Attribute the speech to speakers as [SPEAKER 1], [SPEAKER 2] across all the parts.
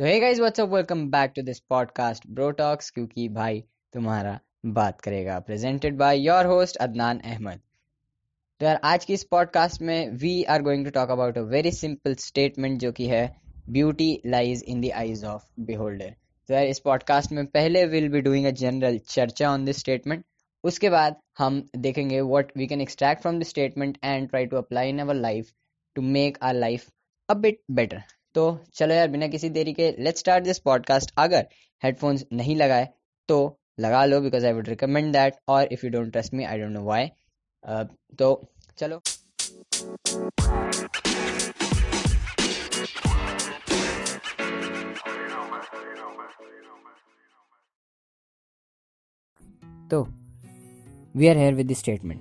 [SPEAKER 1] तो hey guys what's up welcome back to this podcast bro talks क्योंकि भाई तुम्हारा बात करेगा। Presented by your host Adnan Ahmed तो यार, आज की इस पॉडकास्ट में we are going to talk about a very simple statement जो कि है beauty lies in the eyes of beholder तो यार, इस पॉडकास्ट में पहले will be doing a general चर्चा ऑन दिस स्टेटमेंट उसके बाद हम देखेंगे what we can extract from the statement and try to apply in our life to make our life a bit better तो चलो यार, बिना किसी देरी के लेट्स स्टार्ट दिस पॉडकास्ट अगर हेडफोन्स नहीं लगाए तो लगा लो because I would recommend that और if you don't trust me I don't know why तो चलो। तो we are here with the statement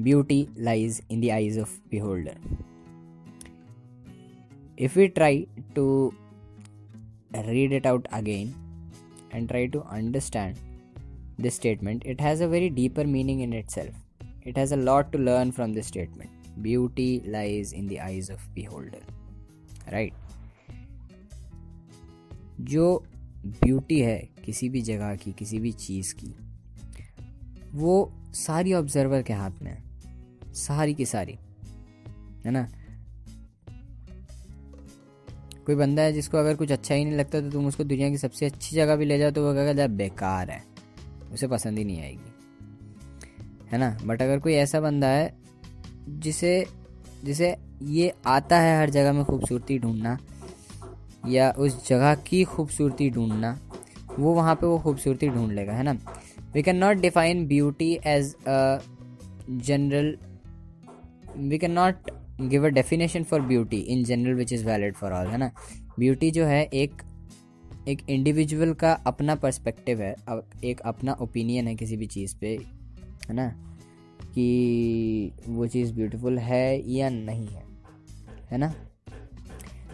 [SPEAKER 1] beauty lies in the eyes of beholder if we try to read it out again and try to understand this statement, it has a very deeper meaning in itself. It has a lot to learn from this statement. Beauty lies in the eyes of beholder. Right? जो beauty है किसी भी जगह की किसी भी चीज़ की वो सारी ऑब्जर्वर के हाथ में है सारी की सारी है ना कोई बंदा है जिसको अगर कुछ अच्छा ही नहीं लगता तो तुम उसको दुनिया की सबसे अच्छी जगह भी ले जाओ तो वो कहेगा यार बेकार है। उसे पसंद ही नहीं आएगी। है ना? बट अगर कोई ऐसा बंदा है जिसे जिसे ये आता है हर जगह में खूबसूरती ढूंढना या उस जगह की खूबसूरती ढूंढना, वो वहाँ पे वो खूबसूरती ढूंढ लेगा, है ना? We can not define beauty as a general we can not give a definition for beauty in general which is valid for all है ना? ब्यूटी जो है, एक एक इंडिविजुअल का अपना पर्सपेक्टिव है एक अपना ओपिनियन है किसी भी चीज़ पे, है ना? कि वो चीज़ ब्यूटीफुल है या नहीं है है ना?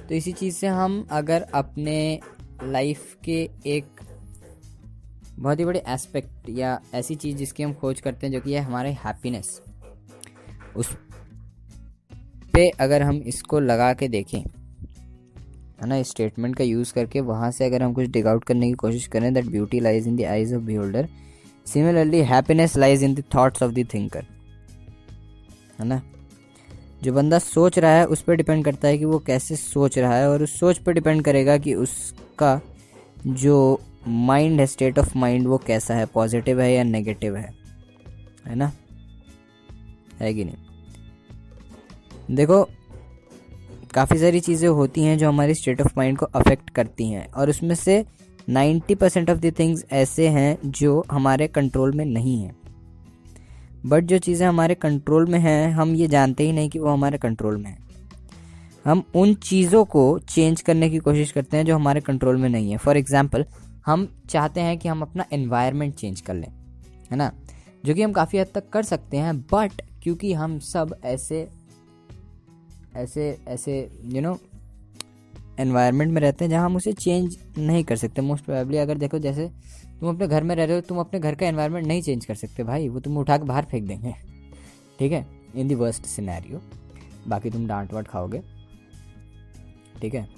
[SPEAKER 1] तो इसी चीज़ से हम अगर अपने लाइफ के एक बहुत ही बड़े एस्पेक्ट या ऐसी चीज़ जिसकी हम खोज करते हैं जो कि है हमारे हैप्पीनेस उस पे अगर हम इसको लगा के देखें, है ना स्टेटमेंट का यूज़ करके वहाँ से अगर हम कुछ डिग आउट करने की कोशिश करें that beauty lies in the eyes of beholder similarly happiness lies in the thoughts of the thinker है ना? जो बंदा सोच रहा है, उस पर डिपेंड करता है कि वो कैसे सोच रहा है और उस सोच पर डिपेंड करेगा कि उसका जो माइंड है स्टेट ऑफ़ माइंड वो कैसा है पॉजिटिव है या नेगेटिव है। है ना? है कि नहीं? देखो, काफ़ी सारी चीज़ें होती हैं जो हमारे स्टेट ऑफ़ माइंड को अफेक्ट करती हैं और उसमें से 90 परसेंट ऑफ़ द थिंग्स ऐसे हैं जो हमारे कंट्रोल में नहीं हैं। बट जो चीज़ें हमारे कंट्रोल में हैं, हम ये जानते ही नहीं कि वो हमारे कंट्रोल में हैं। हम उन चीज़ों को चेंज करने की कोशिश करते हैं जो हमारे कंट्रोल में नहीं है। फॉर एग्ज़ाम्पल हम चाहते हैं कि हम अपना इन्वायरमेंट चेंज कर लें, है ना? जो कि हम काफ़ी हद तक कर सकते हैं बट क्योंकि हम सब ऐसे ऐसे ऐसे यू नो एनवायरनमेंट में रहते हैं जहाँ हम उसे चेंज नहीं कर सकते। मोस्ट प्रोबेबली अगर देखो जैसे तुम अपने घर में रह रहे हो, तुम अपने घर का एनवायरनमेंट नहीं चेंज कर सकते भाई। वो तुम उठा के बाहर फेंक देंगे। ठीक है? इन दी वर्स्ट सिनेरियो बाकी तुम डांट वाट खाओगे। ठीक है?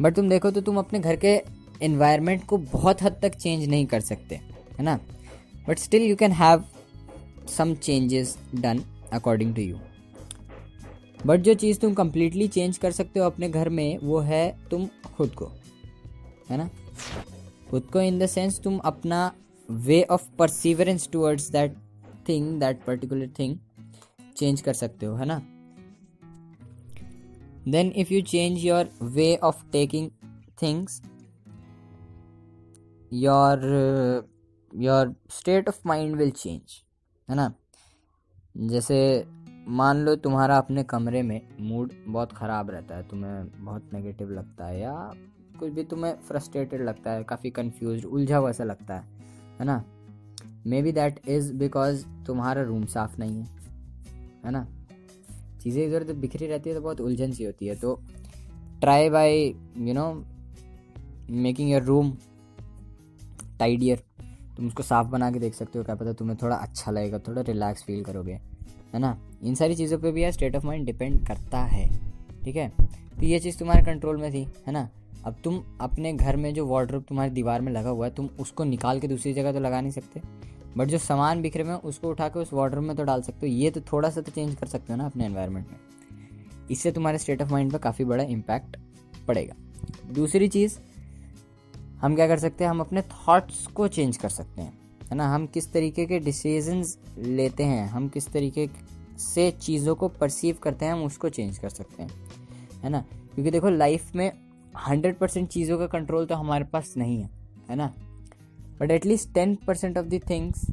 [SPEAKER 1] बट तुम देखो तो तुम अपने घर के एनवायरनमेंट को बहुत हद तक चेंज नहीं कर सकते, है ना? But still you can have some changes done according to you but जो चीज़ तुम कम्प्लीटली चेंज कर सकते हो अपने घर में, वो है तुम खुद को, है ना? खुद को इन द सेंस तुम अपना way of perseverance towards that thing that particular thing change कर सकते हो, है ना? Then if you change your way of taking things your your state of mind will change है ना? जैसे मान लो तुम्हारा अपने कमरे में मूड बहुत ख़राब रहता है, तुम्हें बहुत नेगेटिव लगता है या कुछ भी, तुम्हें फ्रस्ट्रेटेड लगता है, काफ़ी कंफ्यूज उलझा हुआ सा लगता है है ना? Maybe that is because तुम्हारा रूम साफ़ नहीं है है ना? चीज़ें इधर उधर बिखरी रहती है तो बहुत उलझन सी होती है तो try by you know making your room tidier तुम उसको साफ़ बना के देख सकते हो, क्या पता तुम्हें थोड़ा अच्छा लगेगा, थोड़ा रिलैक्स फील करोगे। है ना? इन सारी चीज़ों पे भी यार स्टेट ऑफ़ माइंड डिपेंड करता है, ठीक है? तो ये चीज़ तुम्हारे कंट्रोल में थी, है ना? अब तुम अपने घर में जो वार्ड्रोब तुम्हारी दीवार में लगा हुआ है, तुम उसको निकाल के दूसरी जगह तो लगा नहीं सकते। बट जो सामान बिखरे में उसको उठा के उस वार्ड्रोब में तो डाल सकते हो। ये तो थोड़ा सा तो चेंज कर सकते हो ना अपने एनवायरनमेंट में। इससे तुम्हारे स्टेट ऑफ़ माइंड पर काफ़ी बड़ा इम्पैक्ट पड़ेगा। दूसरी चीज़, हम क्या कर सकते हैं? हम अपने थॉट्स को चेंज कर सकते हैं। है ना? हम किस तरीके के डिसीजंस लेते हैं? हम किस तरीके से चीज़ों को परसीव करते हैं? हम उसको चेंज कर सकते हैं, है ना? क्योंकि देखो लाइफ में हंड्रेड परसेंट चीज़ों का कंट्रोल तो हमारे पास नहीं है है ना? But at least ten percent of the things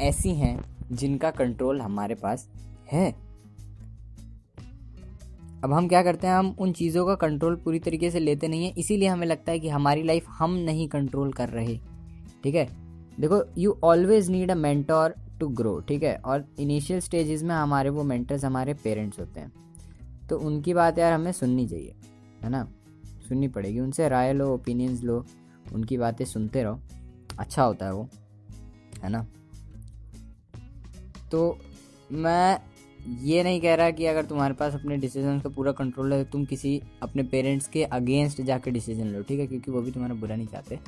[SPEAKER 1] ऐसी हैं जिनका कंट्रोल हमारे पास है। अब हम क्या करते हैं? हम उन चीज़ों का कंट्रोल पूरी तरीके से लेते नहीं हैं। इसीलिए हमें लगता है कि हमारी लाइफ हम नहीं कंट्रोल कर रहे, ठीक है? देखो you always need a mentor to grow ठीक है? और इनिशियल स्टेजेस में हमारे वो मेंटर्स हमारे पेरेंट्स होते हैं। तो उनकी बात यार हमें सुननी चाहिए, है ना? सुननी पड़ेगी। उनसे राय लो ओपिनियंस लो, उनकी बातें सुनते रहो। अच्छा होता है वो, है ना? तो मैं ये नहीं कह रहा कि अगर तुम्हारे पास अपने डिसीज़न का पूरा कंट्रोल है तो तुम किसी अपने पेरेंट्स के अगेंस्ट जाके डिसीज़न लो, ठीक है? क्योंकि वो भी तुम्हारा बुरा नहीं चाहते।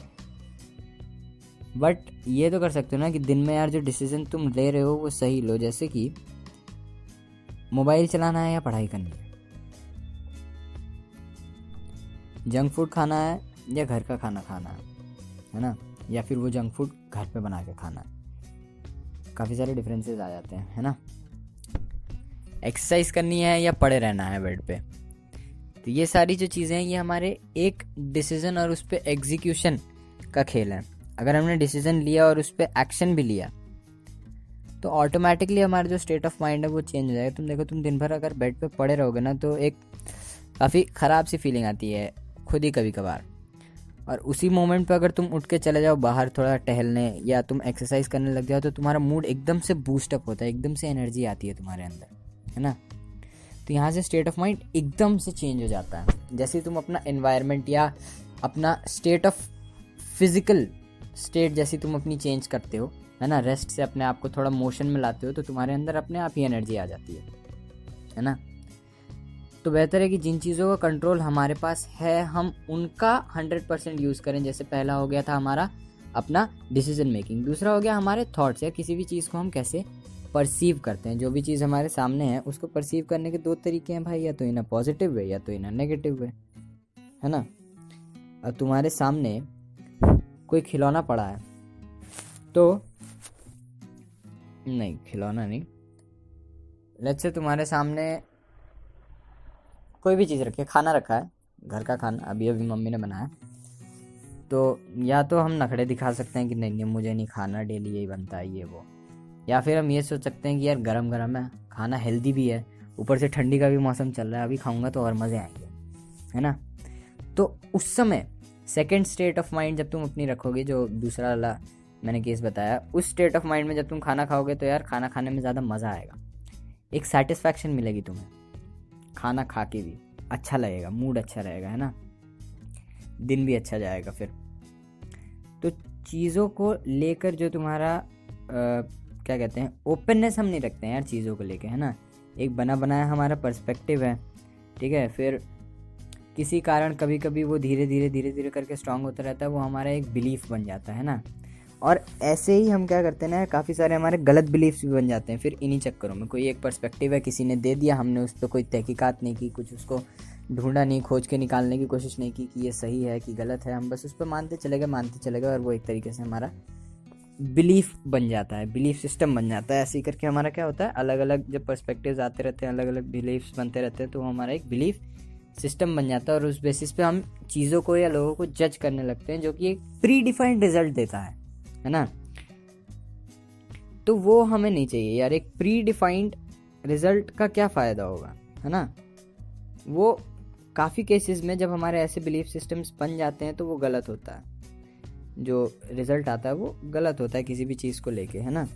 [SPEAKER 1] बट ये तो कर सकते हो ना कि दिन में यार जो डिसीज़न तुम ले रहे हो वो सही लो। जैसे कि मोबाइल चलाना है या पढ़ाई करनी है? जंक फ़ूड खाना है या घर का खाना खाना है? है ना? या फिर वो जंक फ़ूड घर पे बना के खाना है? काफ़ी सारे डिफरेंसेस आ जाते हैं, है ना? एक्सरसाइज करनी है या पड़े रहना है बेड पे? तो ये सारी जो चीज़ें हैं, ये हमारे एक डिसीज़न और उस पर एग्जीक्यूशन का खेल है। अगर हमने डिसीज़न लिया और उस पर एक्शन भी लिया तो ऑटोमेटिकली हमारा जो स्टेट ऑफ़ माइंड है वो चेंज हो जाएगा। तुम देखो, तुम दिन भर अगर बेड पे पड़े रहोगे ना तो एक काफ़ी ख़राब सी फीलिंग आती है, खुद ही कभी कभार और उसी मोमेंट पे अगर तुम उठ के चले जाओ, बाहर थोड़ा टहलने या तुम एक्सरसाइज करने लग जाओ तो तुम्हारा मूड एकदम से बूस्टअप होता है, एकदम से एनर्जी आती है तुम्हारे अंदर, है ना? तो यहाँ से स्टेट ऑफ़ माइंड एकदम से चेंज हो जाता है। जैसे तुम अपना एनवायरनमेंट या अपना स्टेट ऑफ़ फ़िज़िकल स्टेट जैसी तुम अपनी चेंज करते हो, है ना? रेस्ट से अपने आप को थोड़ा मोशन में लाते हो तो तुम्हारे अंदर अपने आप ही एनर्जी आ जाती है है ना? तो बेहतर है कि जिन चीज़ों का कंट्रोल हमारे पास है, हम उनका हंड्रेड परसेंट यूज़ करें। जैसे पहला हो गया था हमारा अपना डिसीज़न मेकिंग दूसरा हो गया हमारे थॉट्स या किसी भी चीज़ को हम कैसे परसीव करते हैं। जो भी चीज़ हमारे सामने है, उसको परसीव करने के दो तरीके हैं भाई, या तो इन पॉजिटिव वे या तो इन नेगेटिव वे है ना? अब तुम्हारे सामने कोई खिलौना पड़ा है। तो नहीं, खिलौना नहीं। लेट्स से तुम्हारे सामने कोई भी चीज़ रखी है, खाना रखा है, घर का खाना, अभी अभी मम्मी ने बनाया। तो या तो हम नखड़े दिखा सकते हैं कि नहीं नहीं, मुझे नहीं खाना, डेली यही बनता है, ये, वो। या फिर हम ये सोच सकते हैं कि यार गरम गरम है, खाना हेल्दी भी है, ऊपर से ठंडी का भी मौसम चल रहा है, अभी खाऊँगा तो और मज़े आएँगे, है ना? तो उस समय सेकेंड स्टेट ऑफ़ माइंड जब तुम अपनी रखोगे जो दूसरा वाला मैंने केस बताया उस स्टेट ऑफ़ माइंड में जब तुम खाना खाओगे तो यार खाना खाने में ज़्यादा मज़ा आएगा। एक सेटिस्फैक्शन मिलेगी तुम्हें। खाना खा के भी अच्छा लगेगा मूड अच्छा रहेगा है ना? दिन भी अच्छा जाएगा फिर। तो चीज़ों को लेकर जो तुम्हारा आ, क्या कहते हैं ओपननेस हम नहीं रखते हैं यार चीज़ों को लेकर है ना? एक बना बनाया हमारा पर्सपेक्टिव है ठीक है? फिर किसी कारण कभी कभी वो धीरे धीरे धीरे धीरे करके स्ट्रांग होता रहता है, वो हमारा एक बिलीफ बन जाता है ना? और ऐसे ही हम क्या करते हैं ना, काफ़ी सारे हमारे गलत बिलीफ्स भी बन जाते हैं, फिर इन्हीं चक्करों में। कोई एक पर्सपेक्टिव है, किसी ने दे दिया, हमने उस पर कोई तहकीकात नहीं की, कुछ उसको ढूंढा नहीं, खोज के निकालने की कोशिश नहीं की कि ये सही है कि गलत है, हम बस उस पर मानते चले गए, मानते चले गए और वो एक तरीके से हमारा बिलीफ बन जाता है बिलीफ सिस्टम बन जाता है। ऐसे ही करके हमारा क्या होता है अलग अलग जब पर्सपेक्टिव आते रहते हैं अलग अलग बिलीफ्स बनते रहते हैं तो हमारा एक बिलीफ सिस्टम बन जाता है और उस बेसिस पे हम चीज़ों को या लोगों को जज करने लगते हैं, जो कि एक प्री डिफाइंड रिज़ल्ट देता है है ना? तो वो हमें नहीं चाहिए यार, एक प्री डिफाइंड रिज़ल्ट का क्या फ़ायदा होगा, है ना? वो काफ़ी केसेस में जब हमारे ऐसे बिलीफ सिस्टम्स बन जाते हैं तो वो गलत होता है। जो रिज़ल्ट आता है, वो गलत होता है किसी भी चीज़ को लेके, है ना?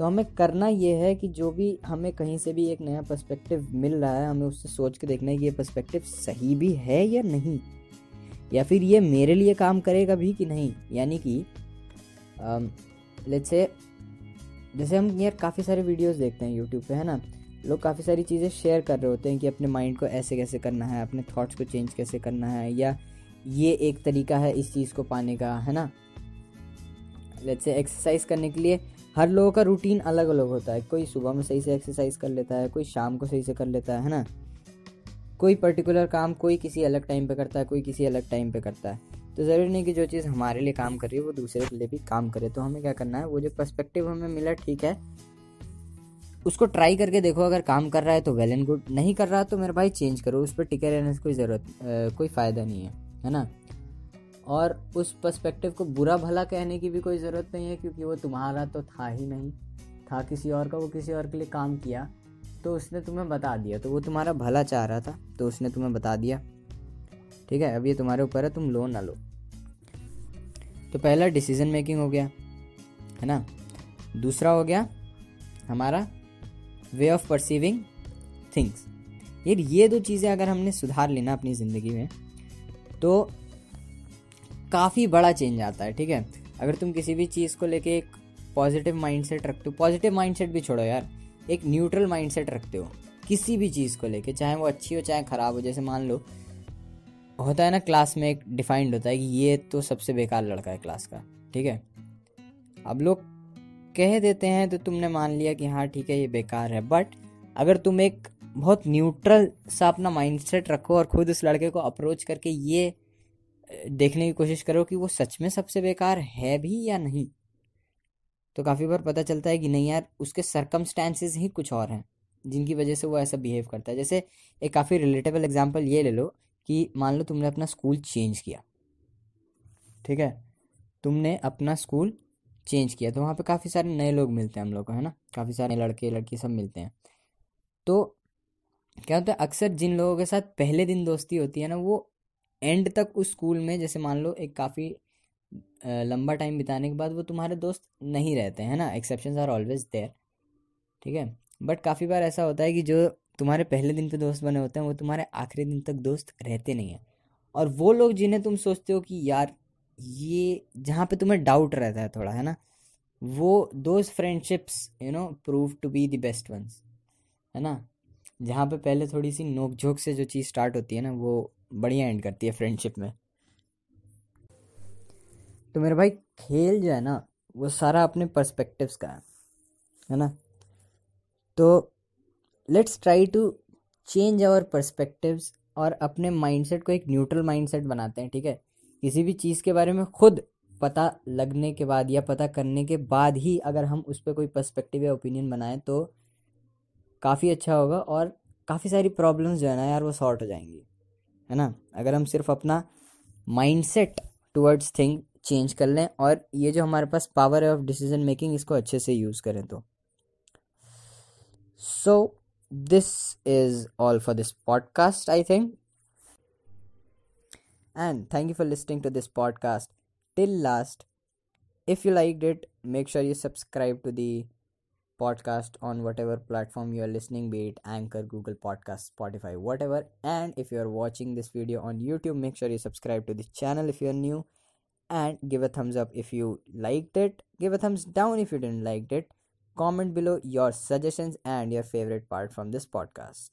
[SPEAKER 1] तो हमें करना ये है कि जो भी हमें कहीं से भी एक नया पर्सपेक्टिव मिल रहा है, हमें उससे सोच के देखना है कि ये पर्सपेक्टिव सही भी है या नहीं। या फिर ये मेरे लिए काम करेगा भी कि नहीं? यानी कि लेट्स से जैसे हम यार काफ़ी सारे वीडियोस देखते हैं यूट्यूब पे, है ना? लोग काफ़ी सारी चीज़ें शेयर कर रहे होते हैं कि अपने माइंड को ऐसे कैसे करना है, अपने थॉट्स को चेंज कैसे करना है, या ये एक तरीका है इस चीज़ को पाने का, है ना? लेट्स से एक्सरसाइज करने के लिए हर लोगों का रूटीन अलग अलग होता है। कोई सुबह में सही से एक्सरसाइज कर लेता है, कोई शाम को सही से कर लेता है ना? कोई पर्टिकुलर काम कोई किसी अलग टाइम पे करता है, कोई किसी अलग टाइम पे करता है। तो ज़रूरी नहीं कि जो चीज़ हमारे लिए काम कर रही है, वो दूसरे के लिए भी काम करे। तो हमें क्या करना है? वो जो पर्सपेक्टिव हमें मिला, ठीक है? उसको ट्राई करके देखो, अगर काम कर रहा है तो वेल एंड गुड नहीं कर रहा तो मेरे भाई चेंज करो, उस पर टिके रहने से कोई ज़रूरत कोई फ़ायदा नहीं है है ना? और उस पर्सपेक्टिव को बुरा भला कहने की भी कोई ज़रूरत नहीं है, क्योंकि वो तुम्हारा तो था ही नहीं। था किसी और का, वो किसी और के लिए काम किया तो उसने तुम्हें बता दिया। तो वो तुम्हारा भला चाह रहा था तो उसने तुम्हें बता दिया। ठीक है, अब ये तुम्हारे ऊपर है, तुम लो ना लो। तो पहला डिसीज़न मेकिंग हो गया, है ना? दूसरा हो गया हमारा वे ऑफ़ परसीविंग थिंग्स यार ये दो चीज़ें अगर हमने सुधार लेना अपनी ज़िंदगी में तो काफ़ी बड़ा चेंज आता है, ठीक है? अगर तुम किसी भी चीज़ को लेके एक पॉजिटिव माइंडसेट रखते हो पॉजिटिव माइंडसेट भी छोड़ो यार, एक न्यूट्रल माइंडसेट रखते हो, किसी भी चीज़ को लेके, चाहे वो अच्छी हो, चाहे ख़राब हो, जैसे मान लो, होता है ना क्लास में एक डिफाइंड होता है कि ये तो सबसे बेकार लड़का है क्लास का, ठीक है? अब लोग कह देते हैं तो तुमने मान लिया कि हाँ ठीक है, ये बेकार है बट अगर तुम एक बहुत न्यूट्रल सा अपना माइंडसेट रखो और खुद उस लड़के को अप्रोच करके ये देखने की कोशिश करो कि वो सच में सबसे बेकार है भी या नहीं। तो काफ़ी बार पता चलता है कि नहीं यार, उसके सरकमस्टांसेस ही कुछ और हैं, जिनकी वजह से वो ऐसा बिहेव करता है। जैसे एक काफ़ी रिलेटेबल एग्जांपल ये ले लो कि मान लो तुमने अपना स्कूल चेंज किया, ठीक है? तुमने अपना स्कूल चेंज किया तो वहाँ पे काफ़ी सारे नए लोग मिलते हैं हम लोग को, है ना? काफ़ी सारे लड़के, लड़की सब मिलते हैं। तो क्या होता है, अक्सर जिन लोगों के साथ पहले दिन दोस्ती होती है ना, वो एंड तक उस स्कूल में, जैसे मान लो एक काफ़ी लंबा टाइम बिताने के बाद वो तुम्हारे दोस्त नहीं रहते, हैं ना? एक्सेप्शन आर ऑलवेज देयर ठीक है? बट काफ़ी बार ऐसा होता है कि जो तुम्हारे पहले दिन पे दोस्त बने होते हैं, वो तुम्हारे आखिरी दिन तक दोस्त रहते नहीं हैं। और वो लोग जिन्हें तुम सोचते हो कि यार, ये जहाँ पे तुम्हें डाउट रहता है थोड़ा, है ना? वो those friendships you know prove to be the best ones है ना? जहाँ पे पहले थोड़ी सी नोक झोंक से जो चीज़ स्टार्ट होती है ना, वो बढ़िया एंड करती है फ्रेंडशिप में। तो मेरे भाई, खेल जो है ना, वो सारा अपने पर्सपेक्टिव्स का है है ना? तो let's try to change our perspectives और अपने माइंडसेट को एक न्यूट्रल माइंडसेट बनाते हैं, ठीक है? किसी भी चीज़ के बारे में खुद पता लगने के बाद या पता करने के बाद ही अगर हम उस पर कोई पर्सपेक्टिव या ओपिनियन बनाएँ तो काफ़ी अच्छा होगा और काफ़ी सारी प्रॉब्लम्स जो है ना यार वो सॉर्ट हो जाएँगी, है ना? अगर हम सिर्फ़ अपना माइंडसेट टुवर्ड्स थिंग चेंज कर लें और ये जो हमारे पास पावर है ऑफ़ डिसीज़न मेकिंग इसको अच्छे से यूज़ करें तो। So this is all for this podcast I think and thank you for listening to this podcast till last if you liked it, make sure you subscribe to the podcast on whatever platform you are listening be it anchor google podcast spotify whatever. And if you are watching this video on youtube make sure you subscribe to the channel if you are new. And give a thumbs up if you liked it. Give a thumbs down if you didn't liked it. Comment below your suggestions and your favorite part from this podcast